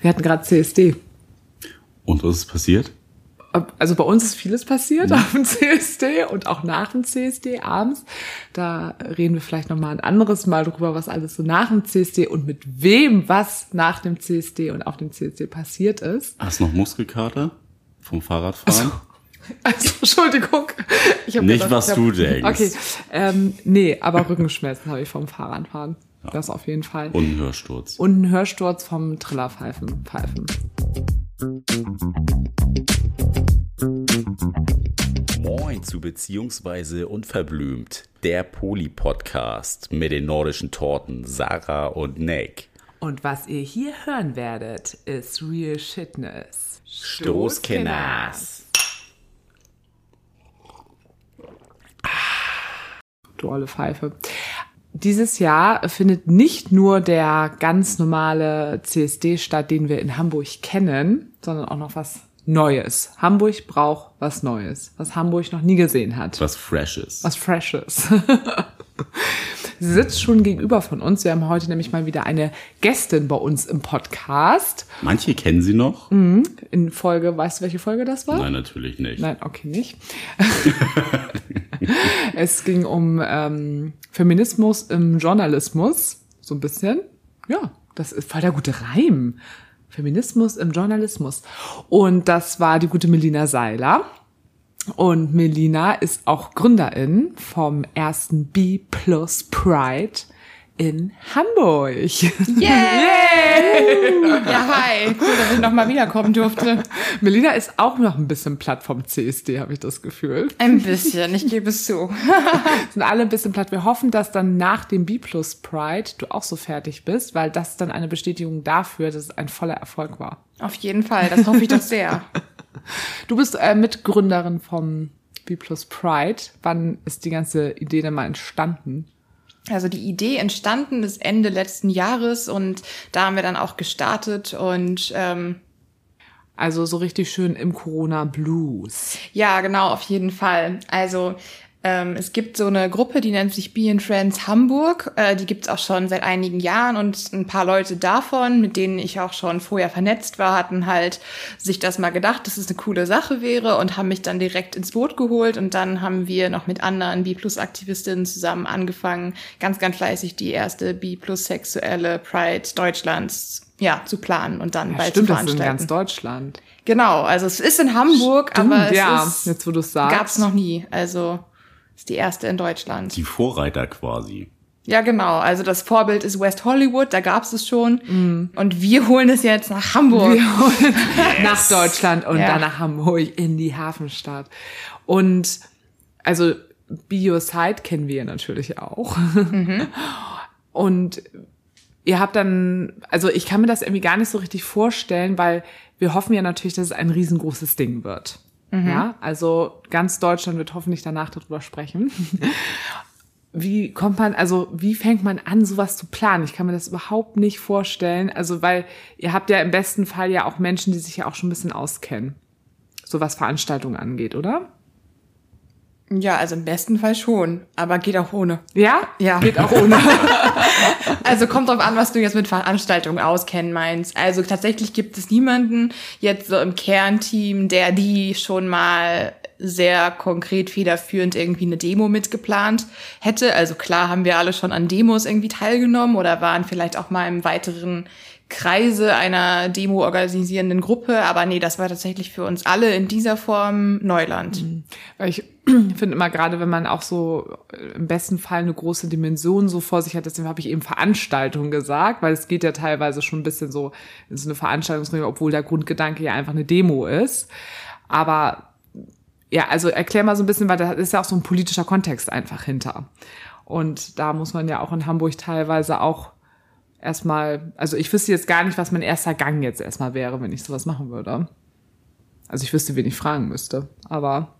Wir hatten gerade CSD. Und was ist passiert? Also bei uns ist vieles passiert auf dem CSD und auch nach dem CSD abends. Da reden wir vielleicht noch mal ein anderes Mal drüber, was alles so nach dem CSD und mit wem was nach dem CSD und auf dem CSD passiert ist. Hast du noch Muskelkater vom Fahrradfahren? Also, Entschuldigung. Ich hab Nicht, gedacht, was hab- du denkst. Okay, ähm, nee, aber Rückenschmerzen habe ich vom Fahrradfahren. Das auf jeden Fall. Und ein Hörsturz. Und ein Hörsturz vom Trillerpfeifen. Pfeifen. Moin zu Beziehungsweise Unverblümt, der Poli-Podcast mit den nordischen Torten Sarah und Nick. Und was ihr hier hören werdet, ist Real Shitness. Stoßkenners. Du olle Pfeife. Dieses Jahr findet nicht nur der ganz normale CSD statt, den wir in Hamburg kennen, sondern auch noch was Neues. Hamburg braucht was Neues, was Hamburg noch nie gesehen hat. Was Freshes. was Freshes. Sie sitzt schon gegenüber von uns. Wir haben heute nämlich mal wieder eine Gästin bei uns im Podcast. Manche kennen sie noch? In Folge, weißt du, welche Folge das war? Nein, natürlich nicht. Nein, okay, nicht. es ging um ähm, Feminismus im Journalismus, so ein bisschen. Ja, das ist voll der gute Reim. Feminismus im Journalismus. Und das war die gute Melina Seiler. Und Melina ist auch Gründerin vom ersten B Plus Pride in Hamburg. Ja, hi. Cool, dass ich nochmal wiederkommen durfte. Melina ist auch noch ein bisschen platt vom CSD, habe ich das Gefühl. Ein bisschen, ich gebe es zu. sind alle ein bisschen platt. Wir hoffen, dass dann nach dem B Plus Pride du auch so fertig bist, weil das dann eine Bestätigung dafür, dass es ein voller Erfolg war. Auf jeden Fall, das hoffe ich doch sehr. Du bist äh, Mitgründerin vom B Plus Pride. Wann ist die ganze Idee denn mal entstanden? Also die Idee entstanden ist Ende letzten Jahres und da haben wir dann auch gestartet und ähm, Also so richtig schön im Corona Blues. Ja, genau, auf jeden Fall. Also ähm, es gibt so eine Gruppe, die nennt sich Be in Friends Hamburg. Äh, die gibt's auch schon seit einigen Jahren und ein paar Leute davon, mit denen ich auch schon vorher vernetzt war, hatten halt sich das mal gedacht, dass es eine coole Sache wäre und haben mich dann direkt ins Boot geholt und dann haben wir noch mit anderen B-Plus-Aktivistinnen zusammen angefangen, ganz, ganz fleißig die erste B-Plus-sexuelle Pride Deutschlands ja, zu planen und dann Ja, bald stimmt, zu das ist in veranstalten. ganz Deutschland. Genau, also es ist in Hamburg, Stimmt, aber es ja, ist, jetzt wo du sagst. gab's noch nie. Also ist die erste in Deutschland. Die Vorreiter quasi. Ja, genau. Also das Vorbild ist West Hollywood, da gab's es schon. Mhm. Und wir holen es jetzt nach Hamburg. nach Deutschland und Ja. dann nach Hamburg in die Hafenstadt. Und also Be Your Side kennen wir ja natürlich auch. Und ihr habt dann, also ich kann mir das irgendwie gar nicht so richtig vorstellen, weil wir hoffen ja natürlich, dass es ein riesengroßes Ding wird. Ja, also ganz Deutschland wird hoffentlich danach darüber sprechen. Wie kommt man, also wie fängt man an, sowas zu planen? Ich kann mir das überhaupt nicht vorstellen. Also, weil ihr habt ja im besten Fall ja auch Menschen, die sich ja auch schon ein bisschen auskennen. So was Veranstaltungen angeht, oder? Ja, also im besten Fall schon. Aber geht auch ohne. Ja? Ja. Geht auch ohne. Also kommt drauf an, was du jetzt mit Veranstaltungen auskennen meinst. Also tatsächlich gibt es niemanden jetzt so im Kernteam, der die schon mal sehr konkret federführend irgendwie eine Demo mitgeplant hätte. Also klar haben wir alle schon an Demos irgendwie teilgenommen oder waren vielleicht auch mal im weiteren Kreise einer Demo organisierenden Gruppe. Aber nee, das war tatsächlich für uns alle in dieser Form Neuland. Weil ich finde immer gerade, wenn man auch so äh, im besten Fall eine große Dimension so vor sich hat, deswegen habe ich eben Veranstaltung gesagt, weil es geht ja teilweise schon ein bisschen so in so eine Veranstaltungsregelung, obwohl der Grundgedanke ja einfach eine Demo ist. Aber ja, also erklär mal so ein bisschen, weil da ist ja auch so ein politischer Kontext einfach hinter. Und da muss man ja auch in Hamburg teilweise auch erstmal, also ich wüsste jetzt gar nicht, was mein erster Gang jetzt erstmal wäre, wenn ich sowas machen würde. Also ich wüsste, wen ich fragen müsste. Aber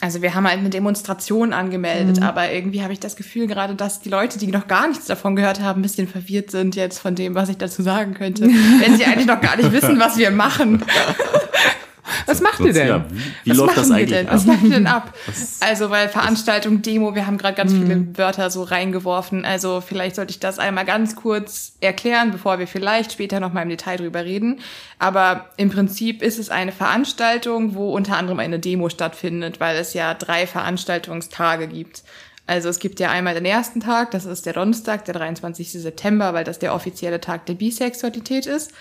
Also wir haben halt eine Demonstration angemeldet, aber irgendwie habe ich das Gefühl gerade, dass die Leute, die noch gar nichts davon gehört haben, ein bisschen verwirrt sind jetzt von dem, was ich dazu sagen könnte, wenn sie eigentlich noch gar nicht wissen, was wir machen. Was macht ihr denn? Ja, wie wie Was läuft das machen wir eigentlich denn? ab? Was wir denn ab? Also, weil Veranstaltung, Demo, wir haben gerade ganz viele Wörter so reingeworfen. Also, vielleicht sollte ich das einmal ganz kurz erklären, bevor wir vielleicht später noch mal im Detail drüber reden. Aber im Prinzip ist es eine Veranstaltung, wo unter anderem eine Demo stattfindet, weil es ja drei Veranstaltungstage gibt. Also es gibt ja einmal den ersten Tag, das ist der Donnerstag, der 23. September, weil das der offizielle Tag der Bisexualität ist.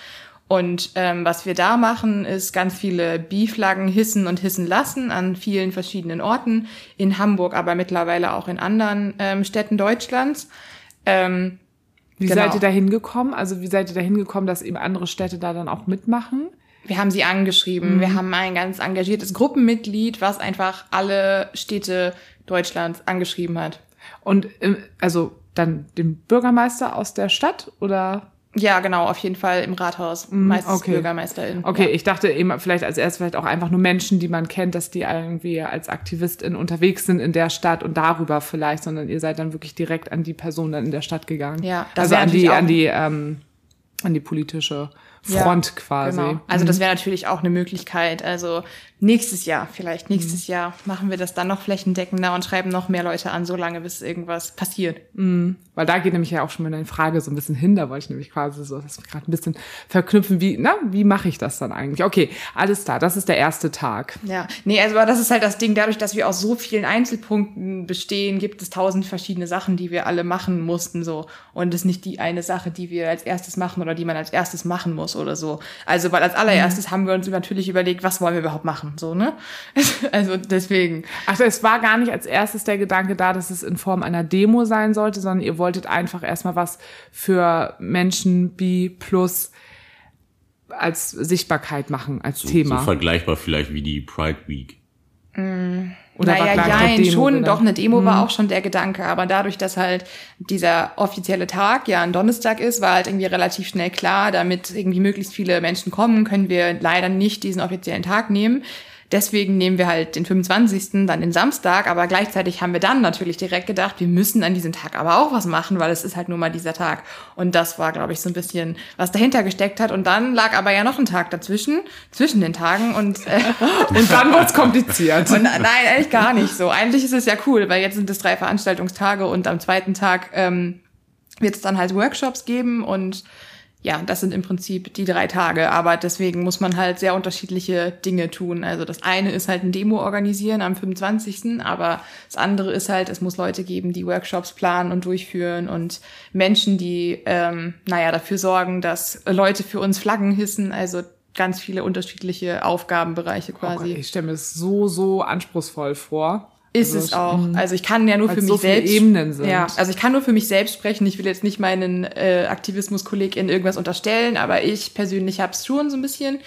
Und ähm, was wir da machen, ist ganz viele Bi-Flaggen hissen und hissen lassen an vielen verschiedenen Orten. In Hamburg, aber mittlerweile auch in anderen ähm, Städten Deutschlands. Ähm, Wie Genau. seid ihr da hingekommen? Also wie seid ihr da hingekommen, dass eben andere Städte da dann auch mitmachen? wir haben sie angeschrieben. Mhm. Wir haben ein ganz engagiertes Gruppenmitglied, was einfach alle Städte Deutschlands angeschrieben hat. Und ähm, also dann den Bürgermeister aus der Stadt oder? Ja, genau, auf jeden Fall im Rathaus. Meistens Mhm, okay. Bürgermeisterin. Okay, Ja. ich dachte eben vielleicht als erst vielleicht auch einfach nur Menschen, die man kennt, dass die irgendwie als Aktivistin unterwegs sind in der Stadt und darüber vielleicht, sondern ihr seid dann wirklich direkt an die Person dann in der Stadt gegangen. Ja, das also an die an die ähm, an die politische Front Ja, quasi. Genau. Also das wäre natürlich auch eine Möglichkeit. Also nächstes Jahr, vielleicht nächstes Mhm. Jahr machen wir das dann noch flächendeckender und schreiben noch mehr Leute an, solange bis irgendwas passiert. Weil da geht nämlich ja auch schon mal eine Frage so ein bisschen hin. Da wollte ich nämlich quasi so, wir gerade ein bisschen verknüpfen, wie, na, wie mache ich das dann eigentlich? Okay, alles klar, das ist der erste Tag. Ja, nee, also aber das ist halt das Ding, dadurch, dass wir aus so vielen Einzelpunkten bestehen, gibt es tausend verschiedene Sachen, die wir alle machen mussten so und es ist nicht die eine Sache, die wir als erstes machen oder die man als erstes machen muss oder so. Also weil als allererstes haben wir uns natürlich überlegt, was wollen wir überhaupt machen, so ne? Also deswegen. Ach, es war gar nicht als erstes der Gedanke da, dass es in Form einer Demo sein sollte, sondern ihr wolltet einfach erstmal was für Menschen B plus als Sichtbarkeit machen, als So Thema. vergleichbar vielleicht wie die Pride Week. Oder war naja, gleich ja, eine Demo schon, gedacht? doch, eine Demo war auch schon der Gedanke, aber dadurch, dass halt dieser offizielle Tag ja ein Donnerstag ist, war halt irgendwie relativ schnell klar, damit irgendwie möglichst viele Menschen kommen, können wir leider nicht diesen offiziellen Tag nehmen. Deswegen nehmen wir halt den 25., dann den Samstag, aber gleichzeitig haben wir dann natürlich direkt gedacht, wir müssen an diesem Tag aber auch was machen, weil es ist halt nur mal dieser Tag. Und das war, glaube ich, so ein bisschen, was dahinter gesteckt hat. Und dann lag aber ja noch ein Tag dazwischen, zwischen den Tagen und äh, Und dann wird's kompliziert. und nein, eigentlich gar nicht so. Eigentlich ist es ja cool, weil jetzt sind es drei Veranstaltungstage und am zweiten Tag ähm, wird es dann halt Workshops geben und ja, das sind im Prinzip die drei Tage. Aber deswegen muss man halt sehr unterschiedliche Dinge tun. Also das eine ist halt ein Demo organisieren am 25. Aber das andere ist halt, es muss Leute geben, die Workshops planen und durchführen und Menschen, die, ähm, naja, dafür sorgen, dass Leute für uns Flaggen hissen. Also ganz viele unterschiedliche Aufgabenbereiche Oh Gott, quasi. ich stelle mir das so, so anspruchsvoll vor. Ist Also es auch. Also ich kann ja nur für mich so selbst. Ebenen sind. Ja, also ich kann nur für mich selbst sprechen. Ich will jetzt nicht meinen äh, Aktivismus-KollegInnen irgendwas unterstellen, aber ich persönlich habe es schon so ein bisschen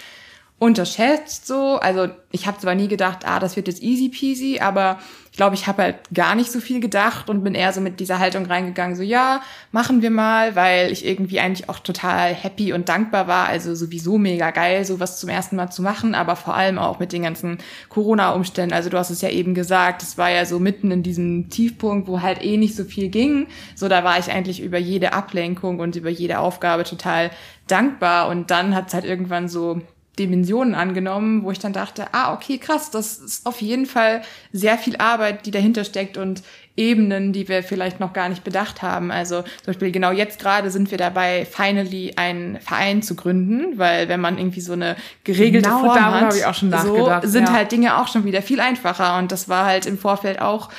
unterschätzt so. Also ich habe zwar nie gedacht, ah, das wird jetzt easy peasy, aber ich glaube, ich habe halt gar nicht so viel gedacht und bin eher so mit dieser Haltung reingegangen, so ja, machen wir mal, weil ich irgendwie eigentlich auch total happy und dankbar war. Also sowieso mega geil, sowas zum ersten Mal zu machen, aber vor allem auch mit den ganzen Corona-Umständen. Also du hast es ja eben gesagt, es war ja so mitten in diesem Tiefpunkt, wo halt eh nicht so viel ging. So, da war ich eigentlich über jede Ablenkung und über jede Aufgabe total dankbar. Und dann hat es halt irgendwann so Dimensionen angenommen, wo ich dann dachte, ah, okay, krass, das ist auf jeden Fall sehr viel Arbeit, die dahinter steckt und Ebenen, die wir vielleicht noch gar nicht bedacht haben. Also zum Beispiel genau jetzt gerade sind wir dabei, finally einen Verein zu gründen, weil wenn man irgendwie so eine geregelte Genau Form hat, habe ich auch schon so sind ja. halt Dinge auch schon wieder viel einfacher und das war halt im Vorfeld auch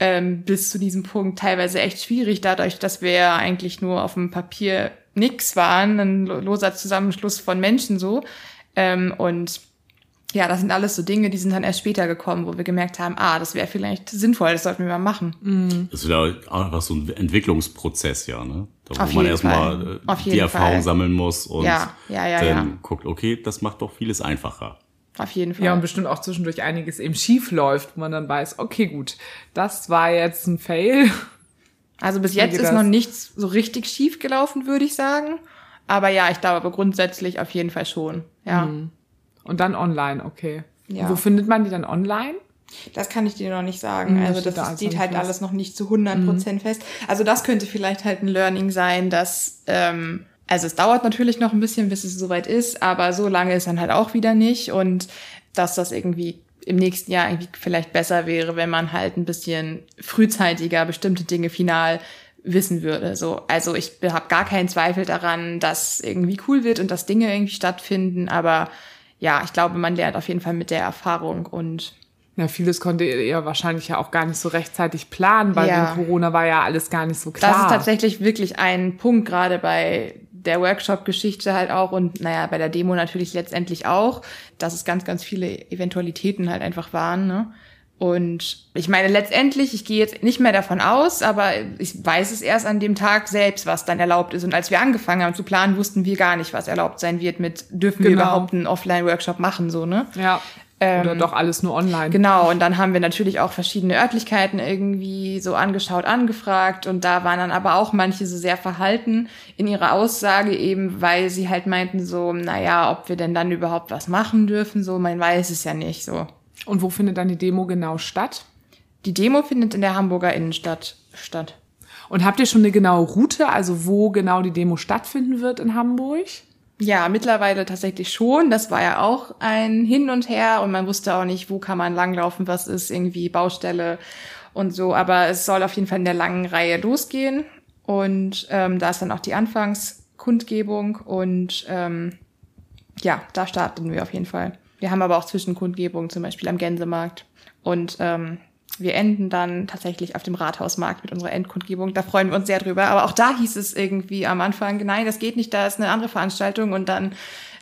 ähm, bis zu diesem Punkt teilweise echt schwierig, dadurch, dass wir ja eigentlich nur auf dem Papier nix waren, ein lo- loser Zusammenschluss von Menschen so. Ähm, und ja, das sind alles so Dinge, die sind dann erst später gekommen, wo wir gemerkt haben, ah, das wäre vielleicht sinnvoll, das sollten wir mal machen. Das ist ja auch einfach so ein Entwicklungsprozess, ja, ne? Da, wo Auf man jeden erstmal Fall. äh, Auf die jeden Erfahrung Fall. sammeln muss und Ja, ja, ja, dann ja. guckt, okay, das macht doch vieles einfacher. Auf jeden Fall. Ja, und bestimmt auch zwischendurch einiges eben schief läuft, wo man dann weiß, okay, gut, das war jetzt ein Fail. Also bis jetzt ist das? noch nichts so richtig schief gelaufen, würde ich sagen. Aber ja, ich glaube grundsätzlich auf jeden Fall schon. Ja. Und dann online, okay. Ja. Wo findet man die dann online? Das kann ich dir noch nicht sagen. Mhm, also das da alles steht halt fest. alles noch nicht zu 100 Prozent fest. Also das könnte vielleicht halt ein Learning sein, dass, ähm, also es dauert natürlich noch ein bisschen, bis es soweit ist, aber so lange ist dann halt auch wieder nicht. Und dass das irgendwie im nächsten Jahr irgendwie vielleicht besser wäre, wenn man halt ein bisschen frühzeitiger bestimmte Dinge final wissen würde. So, also ich habe gar keinen Zweifel daran, dass irgendwie cool wird und dass Dinge irgendwie stattfinden. Aber ja, ich glaube, man lernt auf jeden Fall mit der Erfahrung und ja, vieles konnte ihr wahrscheinlich ja auch gar nicht so rechtzeitig planen, weil Ja. wegen Corona war ja alles gar nicht so klar. das ist tatsächlich wirklich ein Punkt, gerade bei der Workshop-Geschichte halt auch und naja, bei der Demo natürlich letztendlich auch, dass es ganz, ganz viele Eventualitäten halt einfach waren. Ne? Und ich meine, letztendlich, ich gehe jetzt nicht mehr davon aus, aber ich weiß es erst an dem Tag selbst, was dann erlaubt ist. Und als wir angefangen haben zu planen, wussten wir gar nicht, was erlaubt sein wird mit, dürfen wir Genau. überhaupt einen Offline-Workshop machen, so, ne? Ja. Oder doch alles nur online. Genau, und dann haben wir natürlich auch verschiedene Örtlichkeiten irgendwie so angeschaut, angefragt und da waren dann aber auch manche so sehr verhalten in ihrer Aussage eben, weil sie halt meinten so, naja, ob wir denn dann überhaupt was machen dürfen, so, man weiß es ja nicht, so. Und wo findet dann die Demo genau statt? Die Demo findet in der Hamburger Innenstadt statt. Und habt ihr schon eine genaue Route, also wo genau die Demo stattfinden wird in Hamburg? Ja, mittlerweile tatsächlich schon. Das war ja auch ein Hin und Her und man wusste auch nicht, wo kann man langlaufen, was ist irgendwie Baustelle und so. Aber es soll auf jeden Fall in der langen Reihe losgehen. Und ähm, da ist dann auch die Anfangskundgebung und ähm, ja, da starten wir auf jeden Fall. Wir haben aber auch Zwischenkundgebungen, zum Beispiel am Gänsemarkt. Und ähm, wir enden dann tatsächlich auf dem Rathausmarkt mit unserer Endkundgebung. Da freuen wir uns sehr drüber. Aber auch da hieß es irgendwie am Anfang, nein, das geht nicht, da ist eine andere Veranstaltung und dann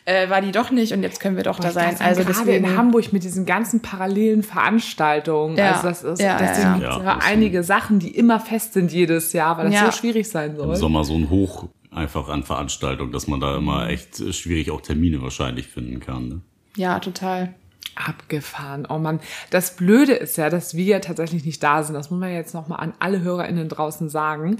äh, war die doch nicht und jetzt können wir doch da Ich sein. sagen, Also gerade deswegen. in Hamburg mit diesen ganzen parallelen Veranstaltungen. Ja. Also das, ist, Ja, das ja, sind ja. einige Sachen, die immer fest sind jedes Jahr, weil das Ja. so schwierig sein Im soll. Sommer so ein Hoch einfach an Veranstaltungen, dass man da immer echt schwierig auch Termine wahrscheinlich finden kann. Ne? Ja, total. Abgefahren. Oh Mann. Das Blöde ist ja, dass wir tatsächlich nicht da sind. Das muss man jetzt nochmal an alle HörerInnen draußen sagen.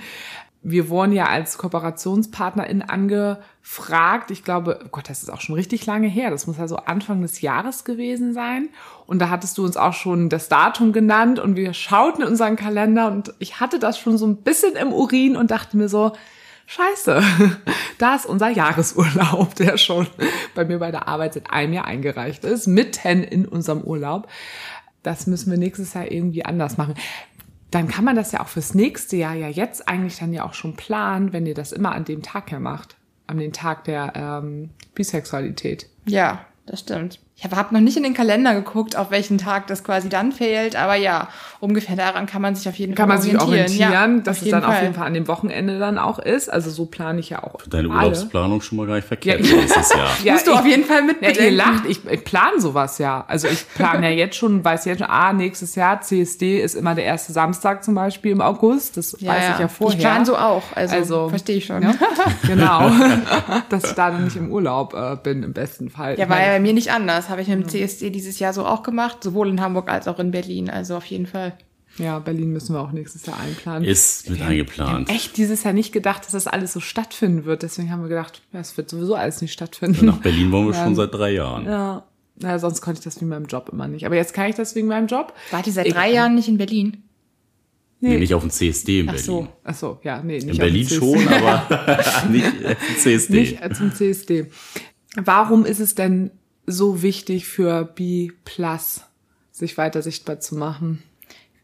Wir wurden ja als KooperationspartnerIn angefragt. Ich glaube, oh Gott, das ist auch schon richtig lange her. Das muss also Anfang des Jahres gewesen sein. Und da hattest du uns auch schon das Datum genannt und wir schauten in unseren Kalender und ich hatte das schon so ein bisschen im Urin und dachte mir so, Scheiße, da ist unser Jahresurlaub, der schon bei mir bei der Arbeit seit einem Jahr eingereicht ist, mitten in unserem Urlaub. Das müssen wir nächstes Jahr irgendwie anders machen. Dann kann man das ja auch fürs nächste Jahr ja jetzt eigentlich dann ja auch schon planen, wenn ihr das immer an dem Tag ja macht. An den Tag der ähm, Bisexualität. Ja, das stimmt. Ich habe hab noch nicht in den Kalender geguckt, auf welchen Tag das quasi dann fehlt, aber ja, ungefähr daran kann man sich auf jeden Kann Fall man sich orientieren, Ja, dass es dann auf jeden Fall an dem Wochenende dann auch ist. Also so plane ich ja auch. Deine alle. Urlaubsplanung schon mal gar nicht verkehrt Ja. nächstes Jahr. Ja, Musst du ich- auf jeden Fall Ja, mitbedenken. ihr lacht, ich, ich plane sowas ja. Also ich plane ja jetzt schon, weiß jetzt schon, ah, nächstes Jahr, CSD ist immer der erste Samstag zum Beispiel im August. Das weiß ich ja vorher. Ich plane so auch, also, Also, verstehe ich schon. Ja, Ja, genau. Dass ich da dann nicht im Urlaub äh, bin, im besten Fall. war ja bei mir nicht anders. Habe ich mit dem CSD dieses Jahr so auch gemacht, sowohl in Hamburg als auch in Berlin. Also auf jeden Fall. ja, Berlin müssen wir auch nächstes Jahr einplanen. Ist mit eingeplant. Echt dieses Jahr nicht gedacht, dass das alles so stattfinden wird. Deswegen haben wir gedacht, ja, es wird sowieso alles nicht stattfinden. Nach Berlin wollen wir schon seit drei Jahren. Ja. Naja, sonst konnte ich das wegen meinem Job immer nicht. Aber jetzt kann ich das wegen meinem Job. Wart ihr seit drei Jahren nicht in Berlin? Nee, nicht auf dem CSD in Ach Berlin. so. Ach so, ja, nee, nicht In auf Berlin dem schon, CSD. aber nicht äh, CSD. Nicht äh, zum CSD. Warum ist es denn so wichtig für B Plus, sich weiter sichtbar zu machen?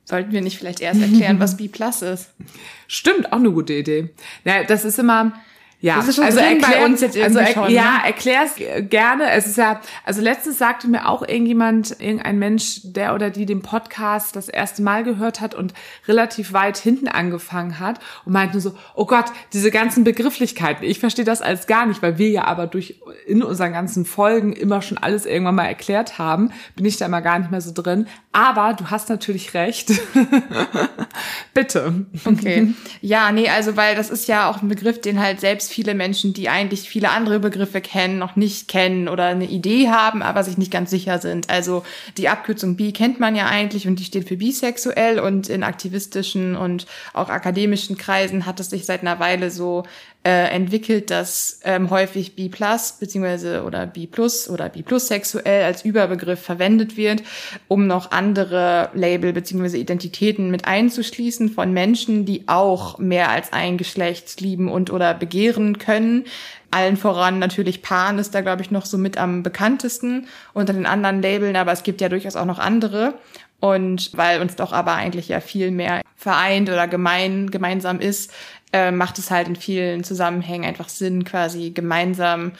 Sollten wir nicht vielleicht erst erklären, was B Plus ist? Stimmt, auch eine gute Idee. Ja, das ist immer, ja, also drin bei erklär, uns jetzt also irgendwie er, schon, ja, ne? erklär's gerne. Es ist ja, also letztens sagte mir auch irgendjemand, irgendein Mensch, der oder die den Podcast das erste Mal gehört hat und relativ weit hinten angefangen hat und meinte so, oh Gott, diese ganzen Begrifflichkeiten, ich verstehe das alles gar nicht, weil wir ja aber durch in unseren ganzen Folgen immer schon alles irgendwann mal erklärt haben, bin ich da immer gar nicht mehr so drin. Aber du hast natürlich recht. Bitte. Okay. Ja, nee, also weil das ist ja auch ein Begriff, den halt selbst viele Menschen, die eigentlich viele andere Begriffe kennen, noch nicht kennen oder eine Idee haben, aber sich nicht ganz sicher sind. Also die Abkürzung bi kennt man ja eigentlich und die steht für bisexuell und in aktivistischen und auch akademischen Kreisen hat es sich seit einer Weile so äh, entwickelt, dass ähm, häufig B beziehungsweise oder B oder B sexuell als Überbegriff verwendet wird, um noch andere Label beziehungsweise Identitäten mit einzuschließen von Menschen, die auch mehr als ein Geschlecht lieben und oder begehren können. Allen voran natürlich Pan ist da, glaube ich, noch so mit am bekanntesten unter den anderen Labeln, aber es gibt ja durchaus auch noch andere. Und weil uns doch aber eigentlich ja viel mehr vereint oder gemein, gemeinsam ist, äh, macht es halt in vielen Zusammenhängen einfach Sinn, quasi gemeinsam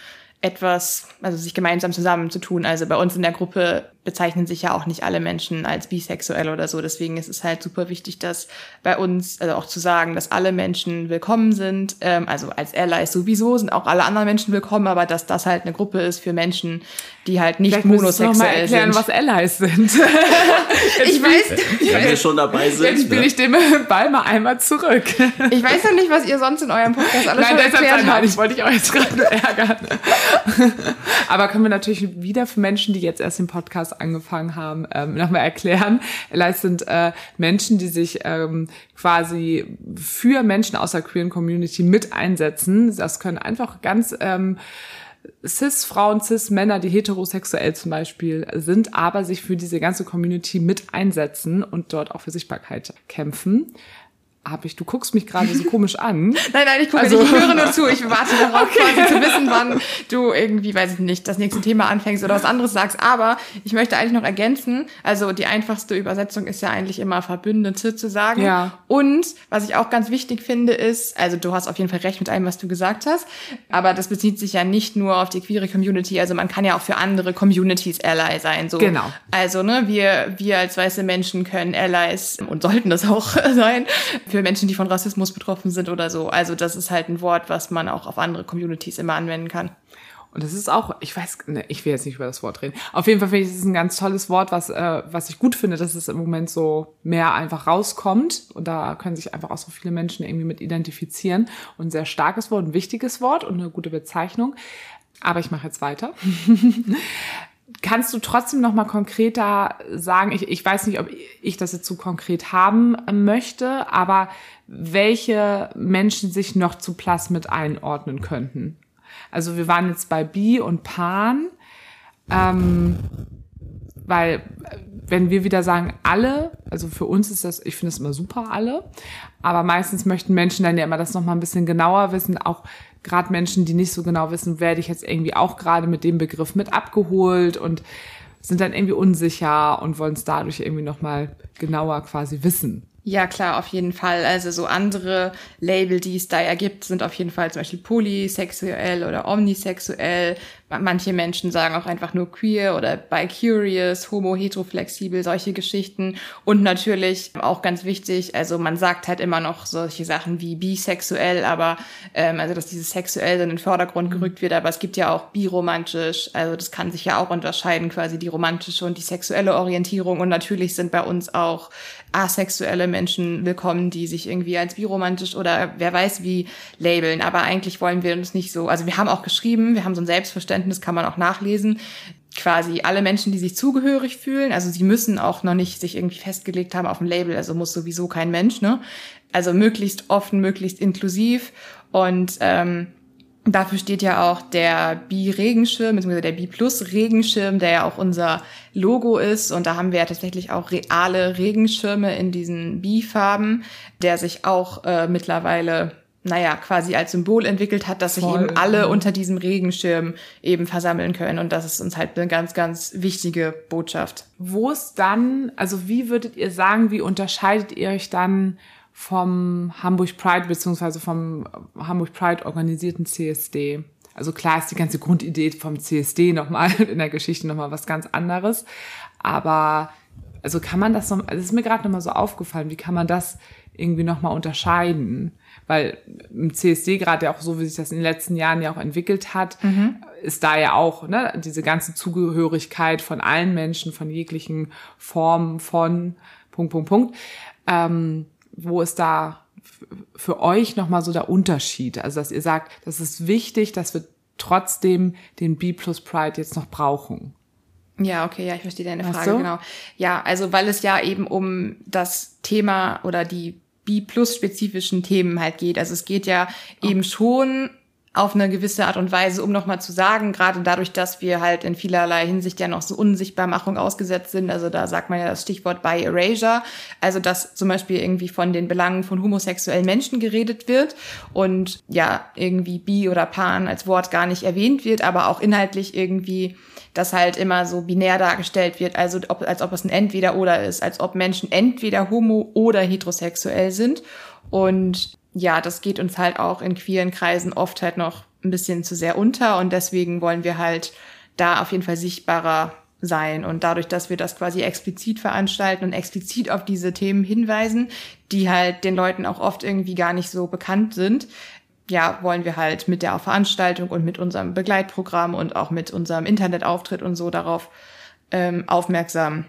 etwas, also sich gemeinsam zusammenzutun. Also bei uns in der Gruppe bezeichnen sich ja auch nicht alle Menschen als bisexuell oder so. Deswegen ist es halt super wichtig, dass bei uns, also auch zu sagen, dass alle Menschen willkommen sind. Ähm, also als Allies sowieso sind auch alle anderen Menschen willkommen, aber dass das halt eine Gruppe ist für Menschen, die halt nicht Vielleicht monosexuell noch mal erklären, sind. was Allies sind. ich weiß, ich wenn wir schon dabei sind. Jetzt bin ne? ich dem Ball mal einmal zurück. ich weiß ja nicht, was ihr sonst in eurem Podcast alles Nein, schon erklärt habt. Ich wollte ich euch jetzt gerade ärgern. aber können wir natürlich wieder für Menschen, die jetzt erst den Podcast angefangen haben, ähm, nochmal erklären. Allies sind äh, Menschen, die sich ähm, quasi für Menschen aus der queeren Community mit einsetzen. Das können einfach ganz ähm, Cis-Frauen, Cis-Männer, die heterosexuell zum Beispiel sind, aber sich für diese ganze Community mit einsetzen und dort auch für Sichtbarkeit kämpfen habe ich, du guckst mich gerade so komisch an. nein, nein, ich gucke also, nicht, ich höre nur zu. Ich warte darauf, okay. quasi zu wissen, wann du irgendwie, weiß ich nicht, das nächste Thema anfängst oder was anderes sagst. Aber ich möchte eigentlich noch ergänzen, also die einfachste Übersetzung ist ja eigentlich immer Verbündete zu sagen. Ja. Und was ich auch ganz wichtig finde, ist, also du hast auf jeden Fall recht mit allem, was du gesagt hast, aber das bezieht sich ja nicht nur auf die queere Community, also man kann ja auch für andere Communities Ally sein. So. Genau. Also, ne, wir, wir als weiße Menschen können Allies und sollten das auch sein für Menschen, die von Rassismus betroffen sind oder so. Also das ist halt ein Wort, was man auch auf andere Communities immer anwenden kann. Und das ist auch, ich weiß, ne, ich will jetzt nicht über das Wort reden. Auf jeden Fall finde ich, es ist ein ganz tolles Wort, was, äh, was ich gut finde, dass es im Moment so mehr einfach rauskommt. Und da können sich einfach auch so viele Menschen irgendwie mit identifizieren. Und ein sehr starkes Wort, ein wichtiges Wort und eine gute Bezeichnung. Aber ich mache jetzt weiter. Kannst du trotzdem noch mal konkreter sagen, ich, ich weiß nicht, ob ich das jetzt so konkret haben möchte, aber welche Menschen sich noch zu Plus mit einordnen könnten? Also wir waren jetzt bei Bi und Pan, ähm, weil wenn wir wieder sagen alle, also für uns ist das, ich finde es immer super alle, aber meistens möchten Menschen dann ja immer das noch mal ein bisschen genauer wissen, auch gerade Menschen, die nicht so genau wissen, werde ich jetzt irgendwie auch gerade mit dem Begriff mit abgeholt und sind dann irgendwie unsicher und wollen es dadurch irgendwie nochmal genauer quasi wissen. Ja, klar, auf jeden Fall. Also so andere Label, die es da ja gibt, sind auf jeden Fall zum Beispiel polysexuell oder omnisexuell. Manche Menschen sagen auch einfach nur queer oder bi-curious, homo, heteroflexibel, solche Geschichten. Und natürlich auch ganz wichtig, also man sagt halt immer noch solche Sachen wie bisexuell, aber ähm, also dass dieses sexuell in den Vordergrund mhm. gerückt wird, aber es gibt ja auch biromantisch, also das kann sich ja auch unterscheiden, quasi die romantische und die sexuelle Orientierung. Und natürlich sind bei uns auch asexuelle Menschen willkommen, die sich irgendwie als biromantisch oder wer weiß wie labeln. Aber eigentlich wollen wir uns nicht so, also wir haben auch geschrieben, wir haben so ein Selbstverständnis, kann man auch nachlesen, quasi alle Menschen, die sich zugehörig fühlen. Also sie müssen auch noch nicht sich irgendwie festgelegt haben auf ein Label, also muss sowieso kein Mensch, ne? Also möglichst offen, möglichst inklusiv und ähm, Dafür steht ja auch der Bi-Regenschirm, beziehungsweise der Bi-Plus-Regenschirm, der ja auch unser Logo ist. Und da haben wir ja tatsächlich auch reale Regenschirme in diesen Bi-Farben, der sich auch äh, mittlerweile, naja, quasi als Symbol entwickelt hat, dass Voll. sich eben alle unter diesem Regenschirm eben versammeln können. Und das ist uns halt eine ganz, ganz wichtige Botschaft. Wo ist dann, also wie würdet ihr sagen, wie unterscheidet ihr euch dann vom Hamburg Pride beziehungsweise vom Hamburg Pride organisierten CSD. Also klar ist die ganze Grundidee vom CSD nochmal in der Geschichte nochmal was ganz anderes. Aber also kann man das noch, also es ist mir gerade nochmal so aufgefallen, wie kann man das irgendwie nochmal unterscheiden? Weil im CSD gerade ja auch so, wie sich das in den letzten Jahren ja auch entwickelt hat, mhm. ist da ja auch ne, diese ganze Zugehörigkeit von allen Menschen, von jeglichen Formen von Punkt, Punkt, Punkt. Ähm, wo ist da für euch nochmal so der Unterschied? Also, dass ihr sagt, das ist wichtig, dass wir trotzdem den B plus Pride jetzt noch brauchen. Ja, okay, ja, ich verstehe deine Frage, genau. Ja, also weil es ja eben um das Thema oder die B-Plus-spezifischen Themen halt geht. Also es geht ja okay. eben schon auf eine gewisse Art und Weise, um nochmal zu sagen, gerade dadurch, dass wir halt in vielerlei Hinsicht ja noch so Unsichtbarmachung ausgesetzt sind, also da sagt man ja das Stichwort by Erasure, also dass zum Beispiel irgendwie von den Belangen von homosexuellen Menschen geredet wird und ja, irgendwie bi oder pan als Wort gar nicht erwähnt wird, aber auch inhaltlich irgendwie das halt immer so binär dargestellt wird, also ob, als ob es ein Entweder-Oder ist, als ob Menschen entweder homo oder heterosexuell sind. Und ja, das geht uns halt auch in queeren Kreisen oft halt noch ein bisschen zu sehr unter und deswegen wollen wir halt da auf jeden Fall sichtbarer sein. Und dadurch, dass wir das quasi explizit veranstalten und explizit auf diese Themen hinweisen, die halt den Leuten auch oft irgendwie gar nicht so bekannt sind, ja, wollen wir halt mit der Veranstaltung und mit unserem Begleitprogramm und auch mit unserem Internetauftritt und so darauf ähm, aufmerksam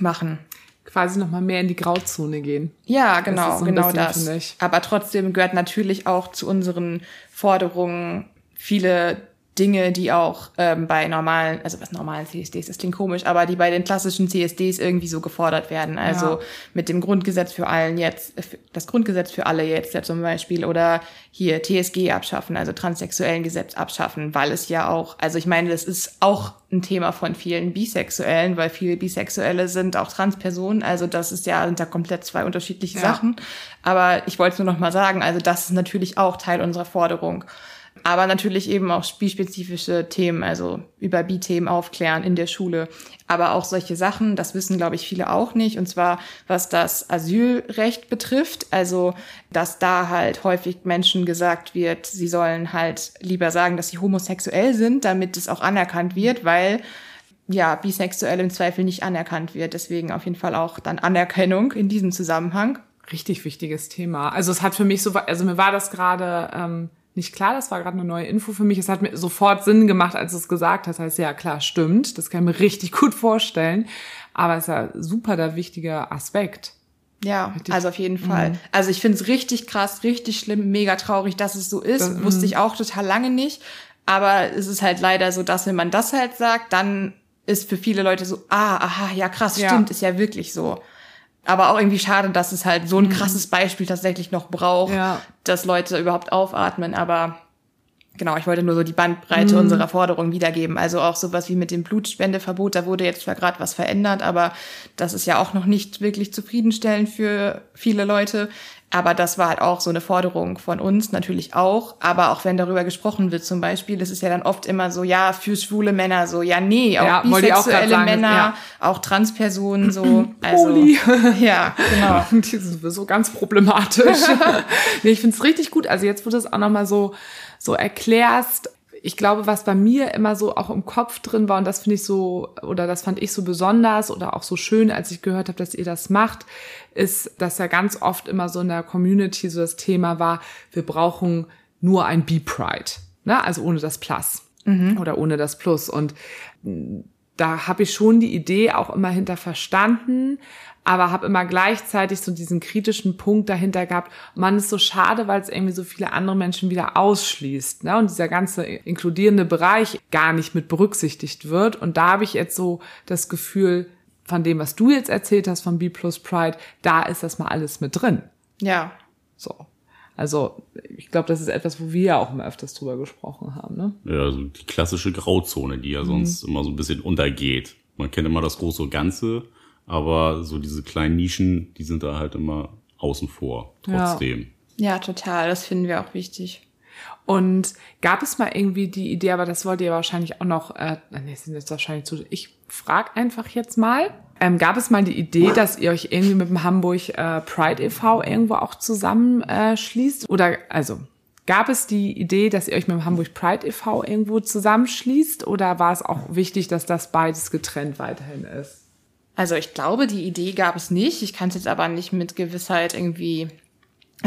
machen quasi noch mal mehr in die Grauzone gehen. Ja, genau, so genau das. Aber trotzdem gehört natürlich auch zu unseren Forderungen viele Dinge, die auch ähm, bei normalen, also was normalen CSDs, das klingt komisch, aber die bei den klassischen CSDs irgendwie so gefordert werden. Also ja. mit dem Grundgesetz für allen jetzt, das Grundgesetz für alle jetzt ja zum Beispiel oder hier TSG abschaffen, also transsexuellen Gesetz abschaffen, weil es ja auch, also ich meine, das ist auch ein Thema von vielen Bisexuellen, weil viele Bisexuelle sind auch Transpersonen, also das ist ja, sind da komplett zwei unterschiedliche ja. Sachen. Aber ich wollte es nur noch mal sagen, also das ist natürlich auch Teil unserer Forderung aber natürlich eben auch spielspezifische Themen, also über Bi-Themen aufklären in der Schule. Aber auch solche Sachen, das wissen, glaube ich, viele auch nicht. Und zwar, was das Asylrecht betrifft. Also, dass da halt häufig Menschen gesagt wird, sie sollen halt lieber sagen, dass sie homosexuell sind, damit es auch anerkannt wird, weil ja, bisexuell im Zweifel nicht anerkannt wird. Deswegen auf jeden Fall auch dann Anerkennung in diesem Zusammenhang. Richtig wichtiges Thema. Also es hat für mich so, also mir war das gerade ähm, nicht klar, das war gerade eine neue Info für mich. Es hat mir sofort Sinn gemacht, als du es gesagt hast. Das heißt, ja klar, stimmt. Das kann ich mir richtig gut vorstellen. Aber es ist ja super der wichtige Aspekt. Ja, richtig. also auf jeden Fall. Mhm. Also ich finde es richtig krass, richtig schlimm, mega traurig, dass es so ist. Das, Wusste ich mhm. auch total lange nicht. Aber es ist halt leider so, dass wenn man das halt sagt, dann ist für viele Leute so, ah, aha, ja krass, ja. stimmt, ist ja wirklich so aber auch irgendwie schade, dass es halt so ein mhm. krasses Beispiel tatsächlich noch braucht, ja. dass Leute überhaupt aufatmen. Aber genau, ich wollte nur so die Bandbreite mhm. unserer Forderung wiedergeben. Also auch sowas wie mit dem Blutspendeverbot, da wurde jetzt zwar gerade was verändert, aber das ist ja auch noch nicht wirklich zufriedenstellend für viele Leute. Aber das war halt auch so eine Forderung von uns natürlich auch. Aber auch wenn darüber gesprochen wird zum Beispiel, das ist ja dann oft immer so, ja, für schwule Männer so, ja, nee, auch ja, bisexuelle auch Männer, ja. auch Transpersonen so. Also, Poli. ja, genau. Die sind sowieso ganz problematisch. nee, ich find's richtig gut. Also jetzt, wo du es auch nochmal so, so erklärst, ich glaube, was bei mir immer so auch im Kopf drin war, und das finde ich so, oder das fand ich so besonders oder auch so schön, als ich gehört habe, dass ihr das macht, ist, dass ja ganz oft immer so in der Community so das Thema war, wir brauchen nur ein B-Pride. Ne? Also ohne das Plus mhm. oder ohne das Plus. Und da habe ich schon die Idee auch immer hinter verstanden, aber habe immer gleichzeitig so diesen kritischen Punkt dahinter gehabt, man ist so schade, weil es irgendwie so viele andere Menschen wieder ausschließt ne? und dieser ganze inkludierende Bereich gar nicht mit berücksichtigt wird. Und da habe ich jetzt so das Gefühl, von dem, was du jetzt erzählt hast von B Plus Pride, da ist das mal alles mit drin. Ja. So. Also ich glaube, das ist etwas, wo wir ja auch immer öfters drüber gesprochen haben. Ne? Ja, also die klassische Grauzone, die ja sonst mhm. immer so ein bisschen untergeht. Man kennt immer das große Ganze aber so diese kleinen Nischen, die sind da halt immer außen vor, trotzdem. Ja, ja total. Das finden wir auch wichtig. Und gab es mal irgendwie die Idee, aber das wollt ihr wahrscheinlich auch noch, äh, nee, sind jetzt wahrscheinlich zu, ich frag einfach jetzt mal, ähm, gab es mal die Idee, dass ihr euch irgendwie mit dem Hamburg äh, Pride e.V. irgendwo auch zusammenschließt? Äh, Oder, also, gab es die Idee, dass ihr euch mit dem Hamburg Pride e.V. irgendwo zusammenschließt? Oder war es auch wichtig, dass das beides getrennt weiterhin ist? Also ich glaube, die Idee gab es nicht. Ich kann es jetzt aber nicht mit Gewissheit irgendwie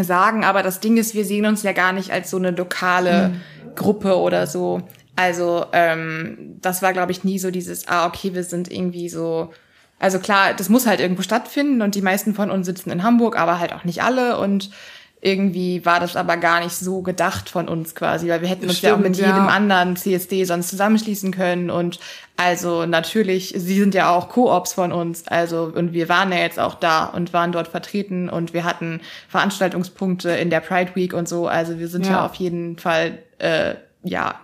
sagen. Aber das Ding ist, wir sehen uns ja gar nicht als so eine lokale mhm. Gruppe oder so. Also ähm, das war, glaube ich, nie so dieses, ah, okay, wir sind irgendwie so. Also klar, das muss halt irgendwo stattfinden und die meisten von uns sitzen in Hamburg, aber halt auch nicht alle. Und irgendwie war das aber gar nicht so gedacht von uns quasi, weil wir hätten uns Stimmt, ja auch mit ja. jedem anderen CSD sonst zusammenschließen können und also natürlich, sie sind ja auch Koops von uns, also und wir waren ja jetzt auch da und waren dort vertreten und wir hatten Veranstaltungspunkte in der Pride Week und so, also wir sind ja, Ja. auf jeden Fall äh, ja